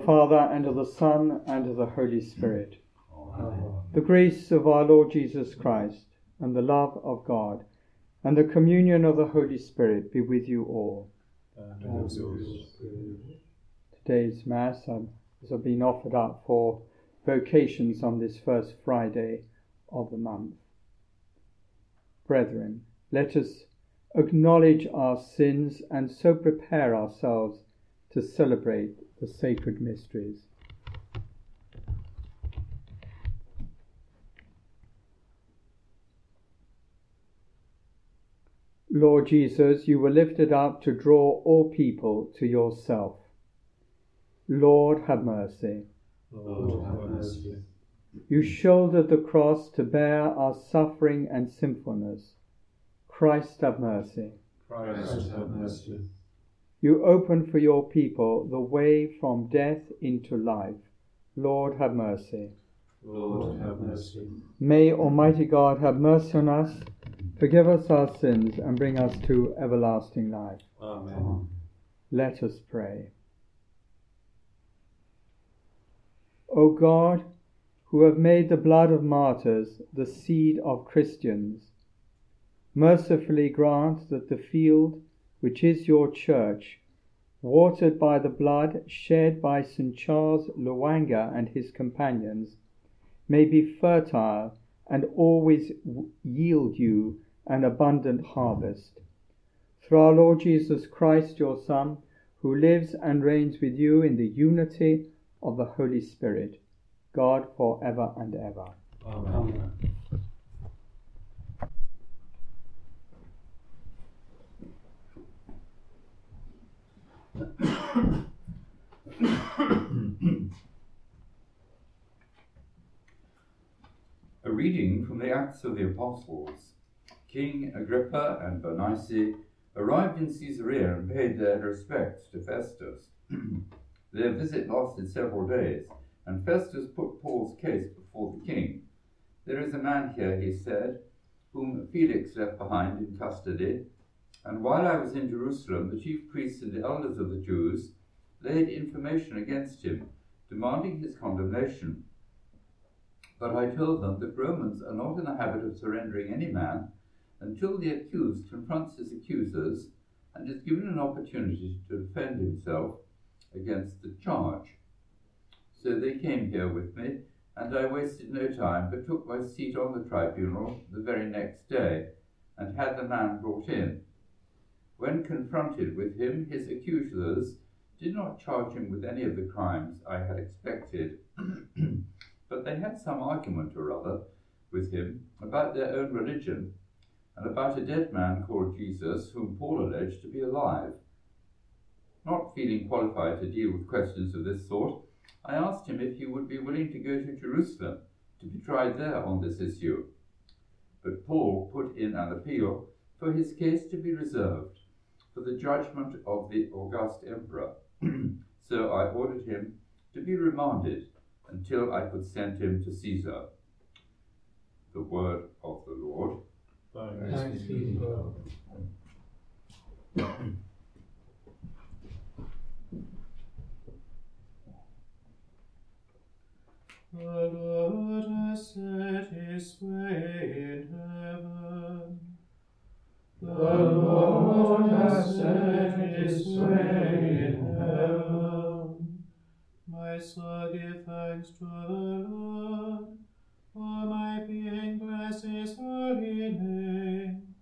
The name of the Father, and of the Son, and of the Holy Spirit. Amen. The grace of our Lord Jesus Christ, and the love of God, and the communion of the Holy Spirit be with you all. Today's Mass has been offered up for vocations on this first Friday of the month. Brethren, let us acknowledge our sins and so prepare ourselves to celebrate the sacred mysteries. Lord Jesus, you were lifted up to draw all people to yourself. Lord, have mercy. Lord, have mercy. You shouldered the cross to bear our suffering and sinfulness. Christ, have mercy. Christ, have mercy. You open for your people the way from death into life. Lord, have mercy. Lord, have mercy. May Almighty God have mercy on us, forgive us our sins, and bring us to everlasting life. Amen. Let us pray. O God, who have made the blood of martyrs the seed of Christians, mercifully grant that the field which is your church, watered by the blood shed by St. Charles Lwanga and his companions, may be fertile and always yield you an abundant harvest. Through our Lord Jesus Christ, your Son, who lives and reigns with you in the unity of the Holy Spirit, God for ever and ever. Amen. Amen. A reading from the Acts of the Apostles. King Agrippa and Bernice arrived in Caesarea and paid their respects to Festus. their visit lasted several days, and Festus put Paul's case before the king. There is a man here, he said, whom Felix left behind in custody, and while I was in Jerusalem, the chief priests and the elders of the Jews laid information against him, demanding his condemnation. But I told them that Romans are not in the habit of surrendering any man until the accused confronts his accusers and is given an opportunity to defend himself against the charge. So they came here with me, and I wasted no time, but took my seat on the tribunal the very next day, and had the man brought in. When confronted with him, his accusers did not charge him with any of the crimes I had expected, but they had some argument or other with him about their own religion and about a dead man called Jesus, whom Paul alleged to be alive. Not feeling qualified to deal with questions of this sort, I asked him if he would be willing to go to Jerusalem to be tried there on this issue. But Paul put in an appeal for his case to be reserved for the judgment of the august emperor. so I ordered him to be remanded until I could send him to Caesar. The word of the Lord. Thanks be to God. The Lord has set his way in heaven. The Lord has set his way in heaven. My soul give thanks to the Lord. All my being bless his holy name.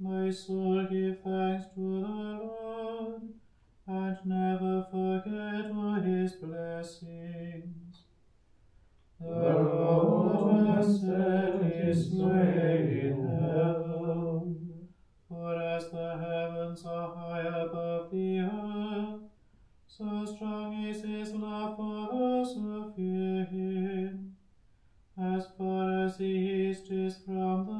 My soul give thanks to the Lord, and never forget all his blessings. The Lord has set his way in heaven. For as the heavens are high above the earth, so strong is his love for those who fear him. As far as the east is from the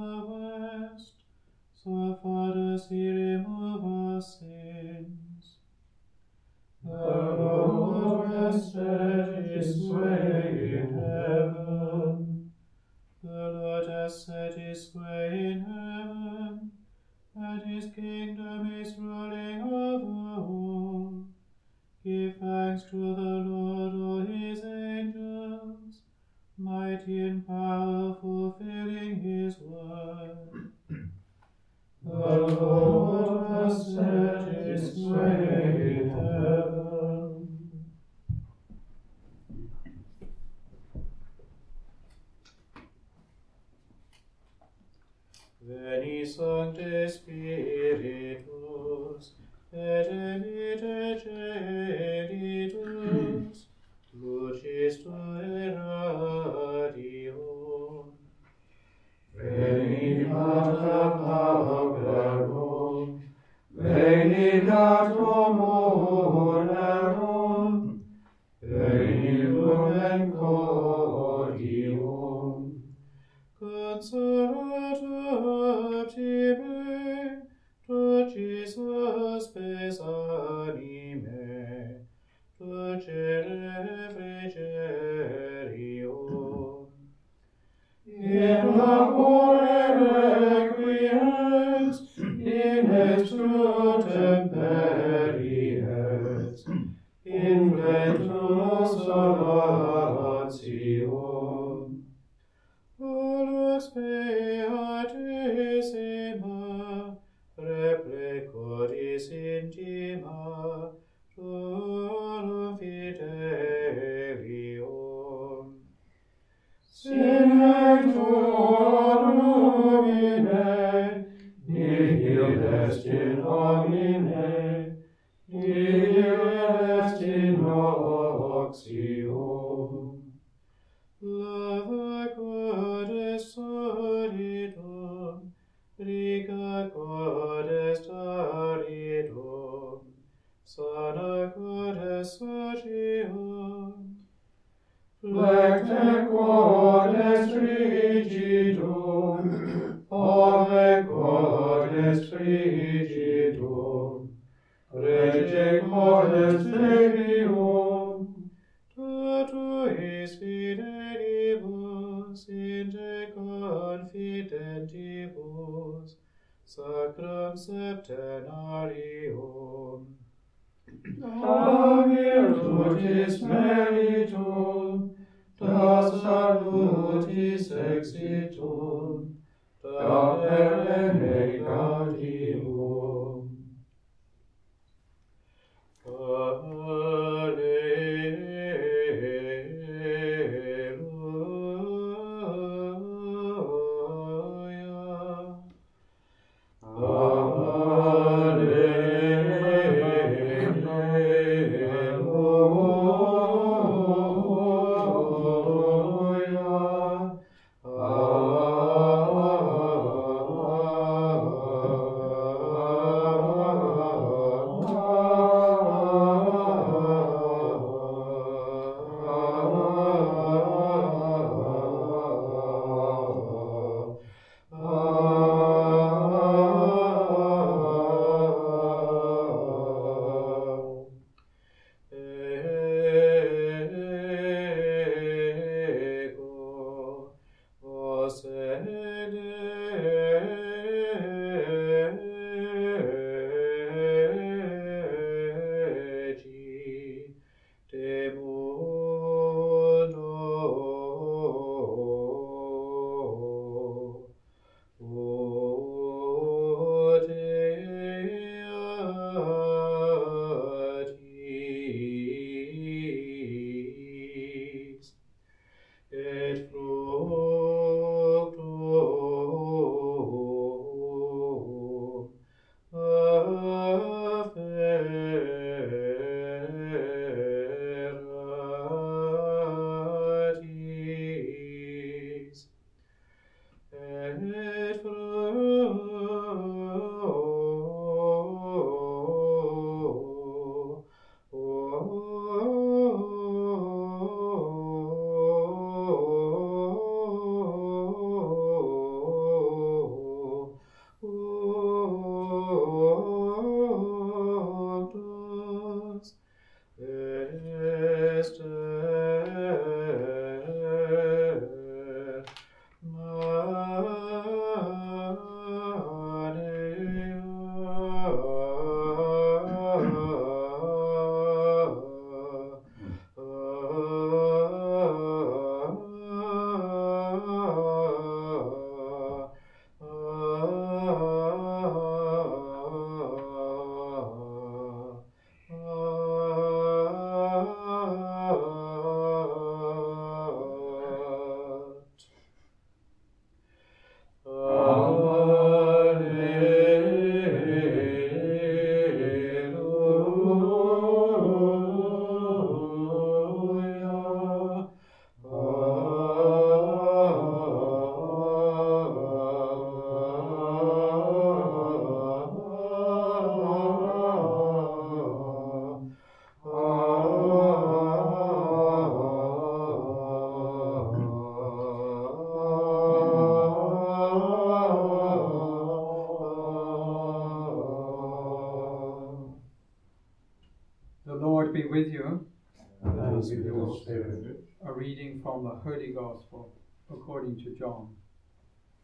John.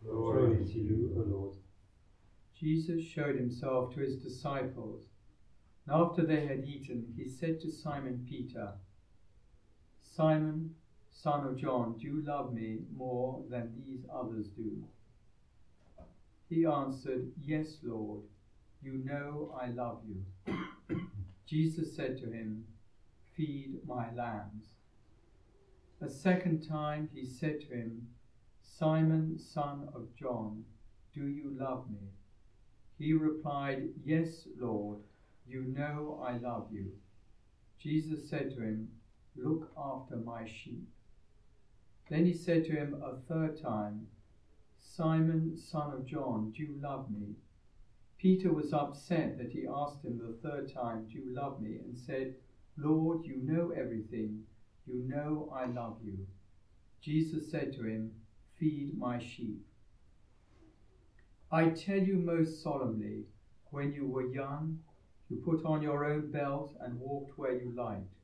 Glory to you, O Lord. Jesus showed himself to his disciples. And after they had eaten, he said to Simon Peter, Simon, son of John, do you love me more than these others do? He answered, Yes, Lord, you know I love you. Jesus said to him, Feed my lambs. A second time he said to him, Simon, son of John, do you love me? He replied, Yes, Lord, you know I love you. Jesus said to him, Look after my sheep. Then he said to him a third time, Simon, son of John, do you love me? Peter was upset that he asked him the third time, Do you love me? and said, Lord, you know everything. You know I love you. Jesus said to him, Feed my sheep. I tell you most solemnly, when you were young, you put on your own belt and walked where you liked.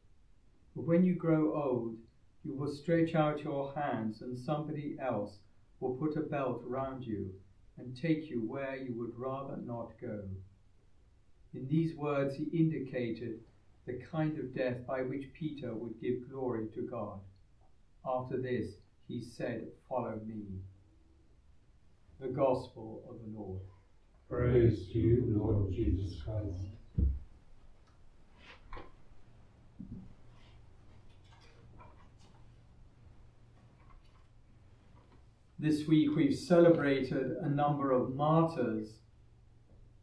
But when you grow old, you will stretch out your hands, and somebody else will put a belt around you and take you where you would rather not go. In these words, he indicated the kind of death by which Peter would give glory to God. After this, he said, Follow me. The Gospel of the Lord. Praise to you, Lord Jesus Christ. This week we've celebrated a number of martyrs.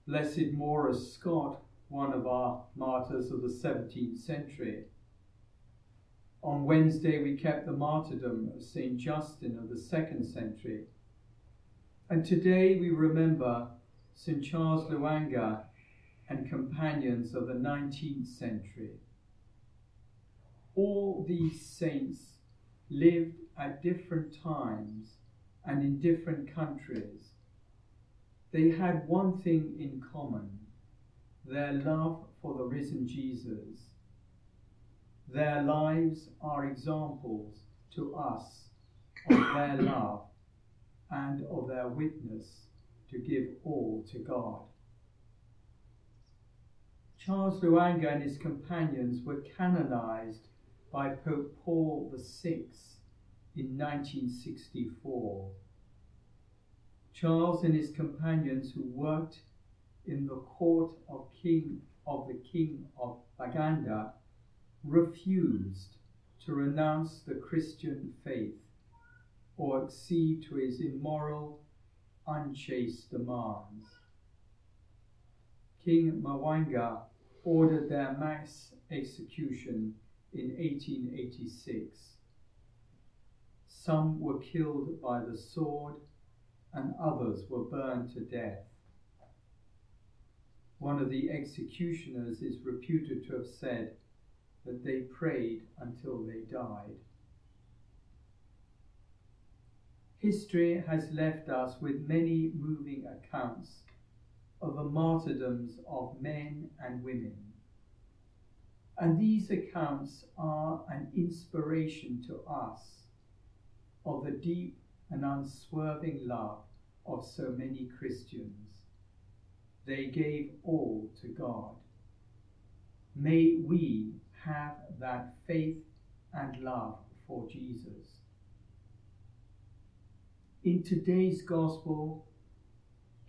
Blessed Maurice Scott, one of our martyrs of the 17th century. On Wednesday we kept the martyrdom of St. Justin of the 2nd century. And today we remember St. Charles Lwanga and companions of the 19th century. All these saints lived at different times and in different countries, they had one thing in common their love for the risen Jesus. Their lives are examples to us of their love and of their witness to give all to God. Charles Lwanga and his companions were canonized by Pope Paul VI in 1964. Charles and his companions who worked in the court of king of the king of Baganda refused to renounce the Christian faith or accede to his immoral, unchaste demands. King Mwanga ordered their mass execution in 1886. Some were killed by the sword, and others were burned to death. One of the executioners is reputed to have said that they prayed until they died. History has left us with many moving accounts of the martyrdoms of men and women. And these accounts are an inspiration to us of the deep and unswerving love of so many Christians. They gave all to God. May we have that faith and love for Jesus. In today's Gospel,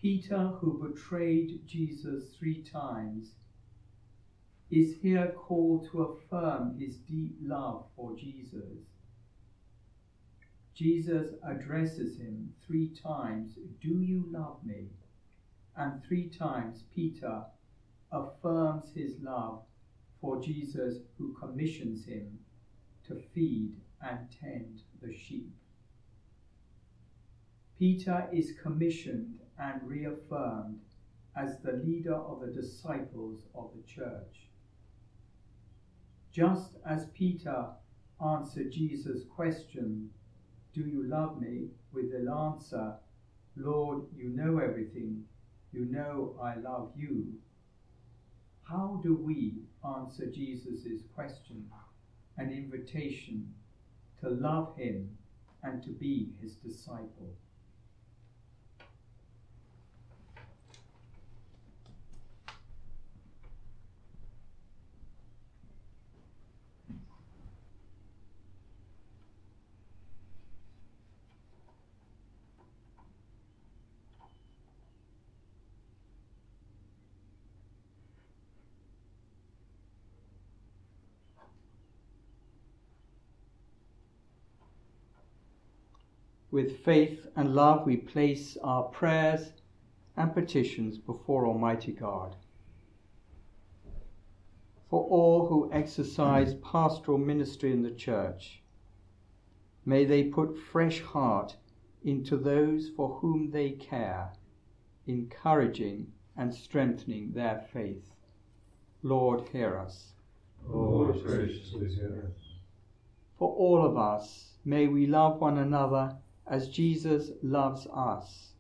Peter, who betrayed Jesus three times, is here called to affirm his deep love for Jesus. Jesus addresses him three times Do you love me? And three times Peter affirms his love for Jesus, who commissions him to feed and tend the sheep. Peter is commissioned and reaffirmed as the leader of the disciples of the church. Just as Peter answered Jesus' question, Do you love me? with the answer, Lord, you know everything, you know I love you. How do we answer Jesus' question? an invitation to love Him and to be His disciple. With faith and love, we place our prayers and petitions before Almighty God. For all who exercise pastoral ministry in the Church, may they put fresh heart into those for whom they care, encouraging and strengthening their faith. Lord, hear us. Lord, graciously hear us. For all of us, may we love one another as Jesus loves us.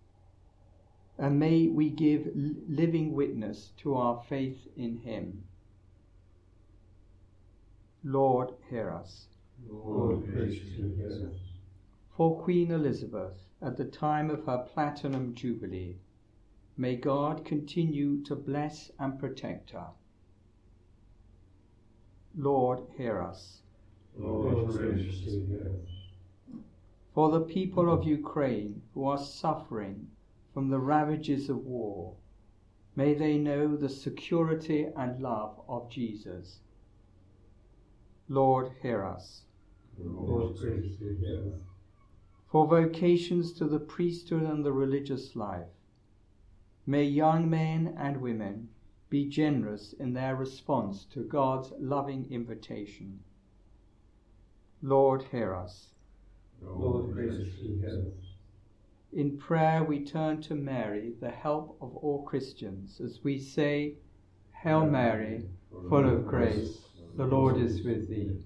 And may we give living witness to our faith in him. Lord, hear us. Lord, graciously hear us. For Queen Elizabeth, at the time of her Platinum Jubilee, may God continue to bless and protect her. Lord, hear us. Lord, graciously hear us for the people of Ukraine who are suffering from the ravages of war. May they know the security and love of Jesus. Lord, hear us. Lord, hear us. For vocations to the priesthood and the religious life, may young men and women be generous in their response to God's loving invitation. Lord, hear us. Lord, graciously hear us. In prayer, we turn to Mary, the help of all Christians, as we say, Hail Mary, full of grace, the Lord is with thee.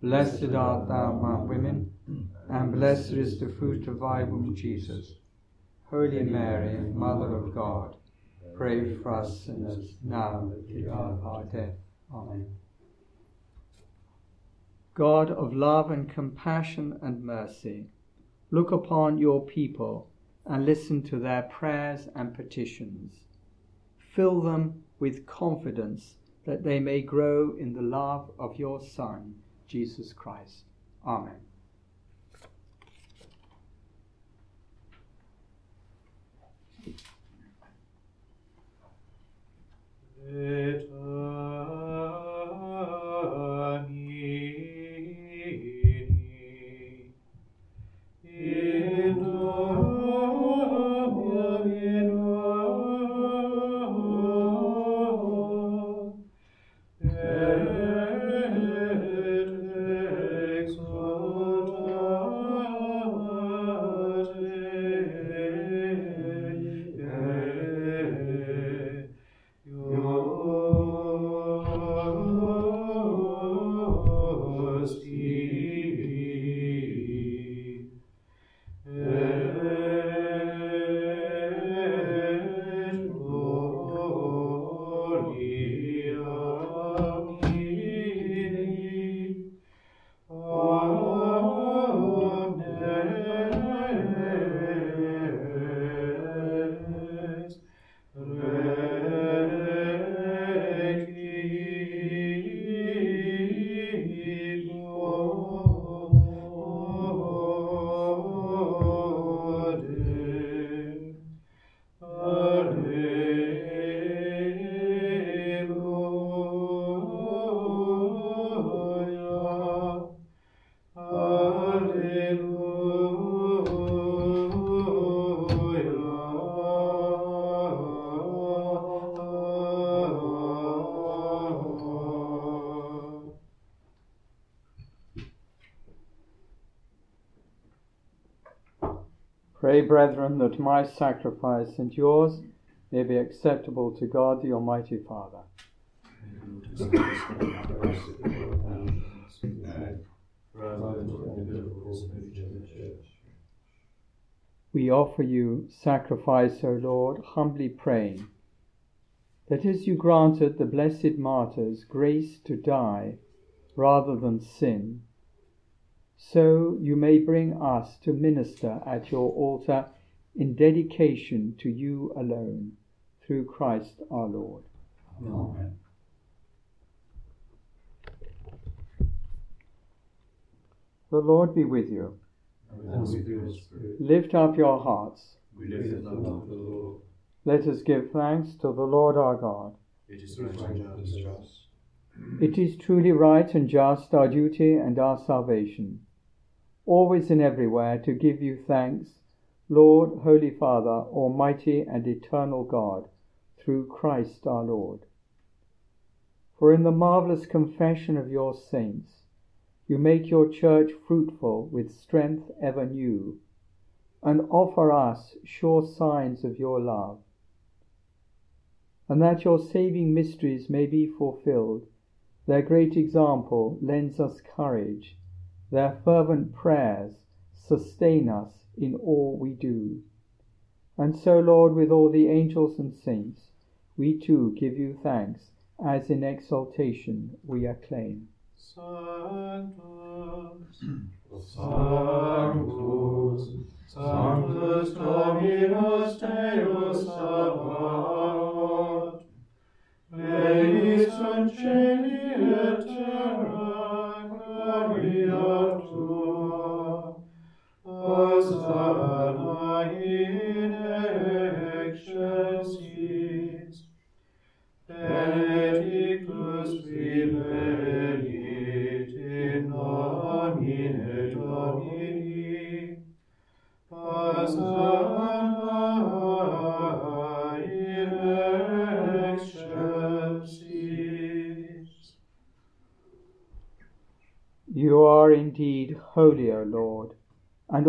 Blessed art thou among women, and blessed is the fruit of thy womb, Jesus. Holy Mary, Mother of God, pray for us sinners, now and at the hour of our death. Amen. God of love and compassion and mercy, look upon your people and listen to their prayers and petitions. Fill them with confidence that they may grow in the love of your Son, Jesus Christ. Amen. Pray, brethren, that my sacrifice and yours may be acceptable to God the Almighty Father. We offer you sacrifice, O Lord, humbly praying that as you granted the blessed martyrs grace to die rather than sin, so you may bring us to minister at your altar in dedication to you alone, through Christ our Lord. Amen. The Lord be with you. With Lift up your hearts. up the Lord. Let us give thanks to the Lord our God. It is right and just. It is truly right and just, our duty and our salvation, always and everywhere to give you thanks, Lord, Holy Father, Almighty and eternal God, through Christ our Lord. For in the marvellous confession of your saints, you make your church fruitful with strength ever new, and offer us sure signs of your love. And that your saving mysteries may be fulfilled, their great example lends us courage, their fervent prayers sustain us in all we do. And so, Lord, with all the angels and saints, we too give you thanks, as in exaltation we acclaim. Sanctus, Sanctus, Sanctus Dominus Deus Sabaoth, Hosanna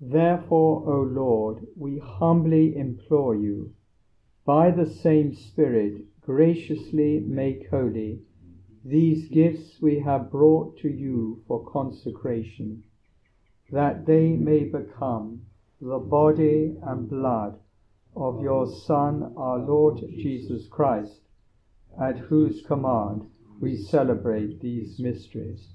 Therefore, O Lord, we humbly implore you, by the same Spirit, graciously make holy these gifts we have brought to you for consecration, that they may become the body and blood of your Son, our Lord Jesus Christ, at whose command we celebrate these mysteries.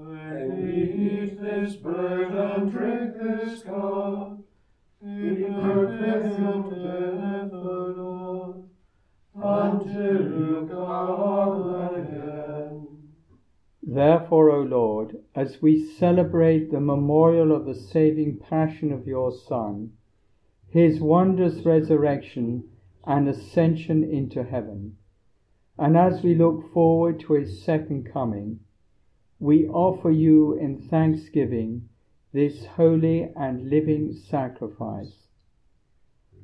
Eat this bread and drink this cup. Therefore, O Lord, as we celebrate the memorial of the saving passion of your Son, his wondrous resurrection and ascension into heaven. And as we look forward to his second coming, we offer you in thanksgiving this holy and living sacrifice.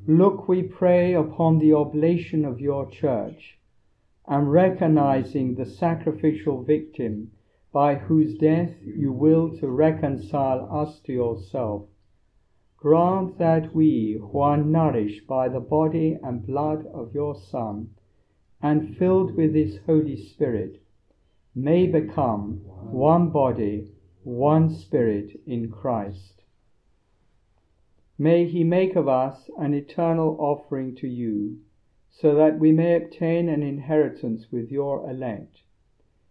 Look, we pray, upon the oblation of your church, and recognizing the sacrificial victim by whose death you will to reconcile us to yourself grant that we, who are nourished by the body and blood of your Son, and filled with his Holy Spirit, may become one body, one spirit in Christ. May he make of us an eternal offering to you, so that we may obtain an inheritance with your elect,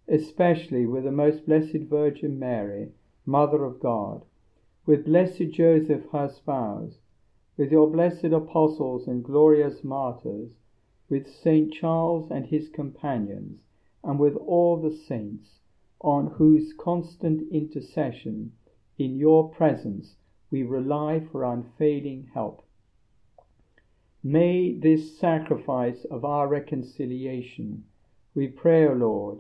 especially with the most blessed Virgin Mary, Mother of God with blessed Joseph her spouse, with your blessed apostles and glorious martyrs, with Saint Charles and his companions, and with all the saints, on whose constant intercession in your presence we rely for unfailing help. May this sacrifice of our reconciliation, we pray, O Lord,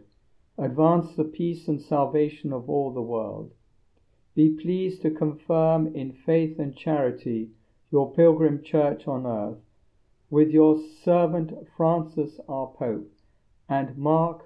advance the peace and salvation of all the world be pleased to confirm in faith and charity your pilgrim church on earth, with your servant Francis our Pope, and Mark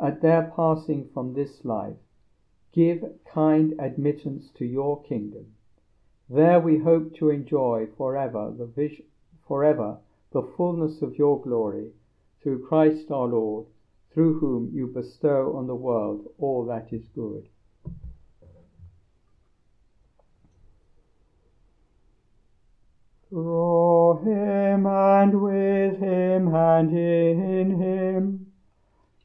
at their passing from this life, give kind admittance to your kingdom. There we hope to enjoy forever the vision, forever the fullness of your glory, through Christ our Lord, through whom you bestow on the world all that is good. Through him and with him and in him,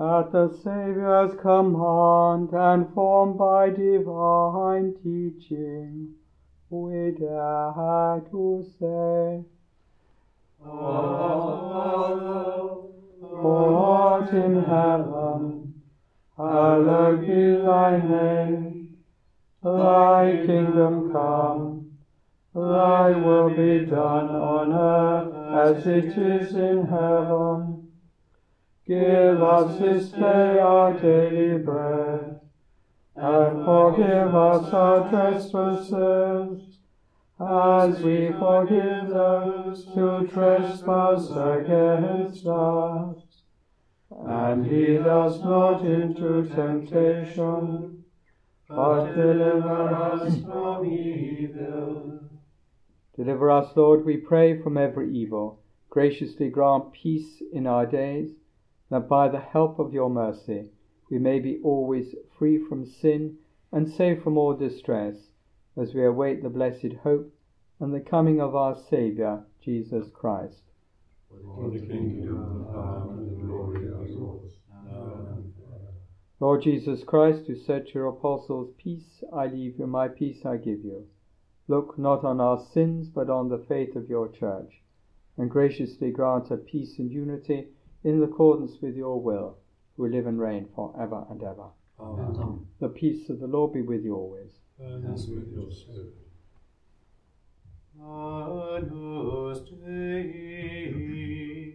At the Saviour's command and formed by divine teaching, we dare to say, Father, art in heaven, hallowed be thy name. Thy kingdom come, thy will be done on earth as it is in heaven. Give us this day our daily bread, and forgive us our trespasses, as we forgive those who trespass against us. And lead us not into temptation, but deliver us from evil. Deliver us, Lord, we pray, from every evil. Graciously grant peace in our days that by the help of your mercy we may be always free from sin and safe from all distress, as we await the blessed hope and the coming of our Saviour, Jesus Christ. For the kingdom, the power, and the glory are yours, now. Lord Jesus Christ, who said to your apostles, Peace I leave you, my peace I give you, look not on our sins, but on the faith of your church, and graciously grant her peace and unity in accordance with your will, who live and reign for ever and ever. Amen. The peace of the Lord be with you always. and And with your spirit. Agnus Dei,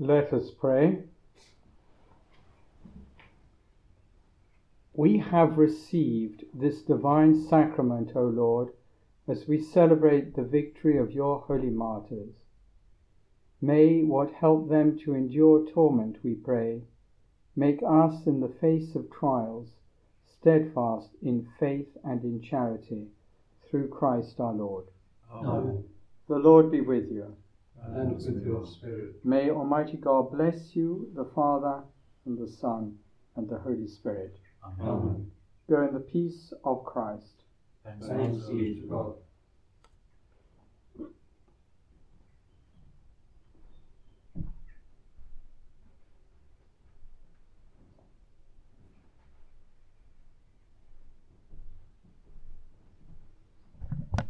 Let us pray. We have received this divine sacrament, O Lord, as we celebrate the victory of your holy martyrs. May what helped them to endure torment, we pray, make us in the face of trials steadfast in faith and in charity, through Christ our Lord. Amen. The Lord be with you. And with your spirit. May Almighty God bless you, the Father, and the Son, and the Holy Spirit. Amen. Go in the peace of Christ. Thanks be to God.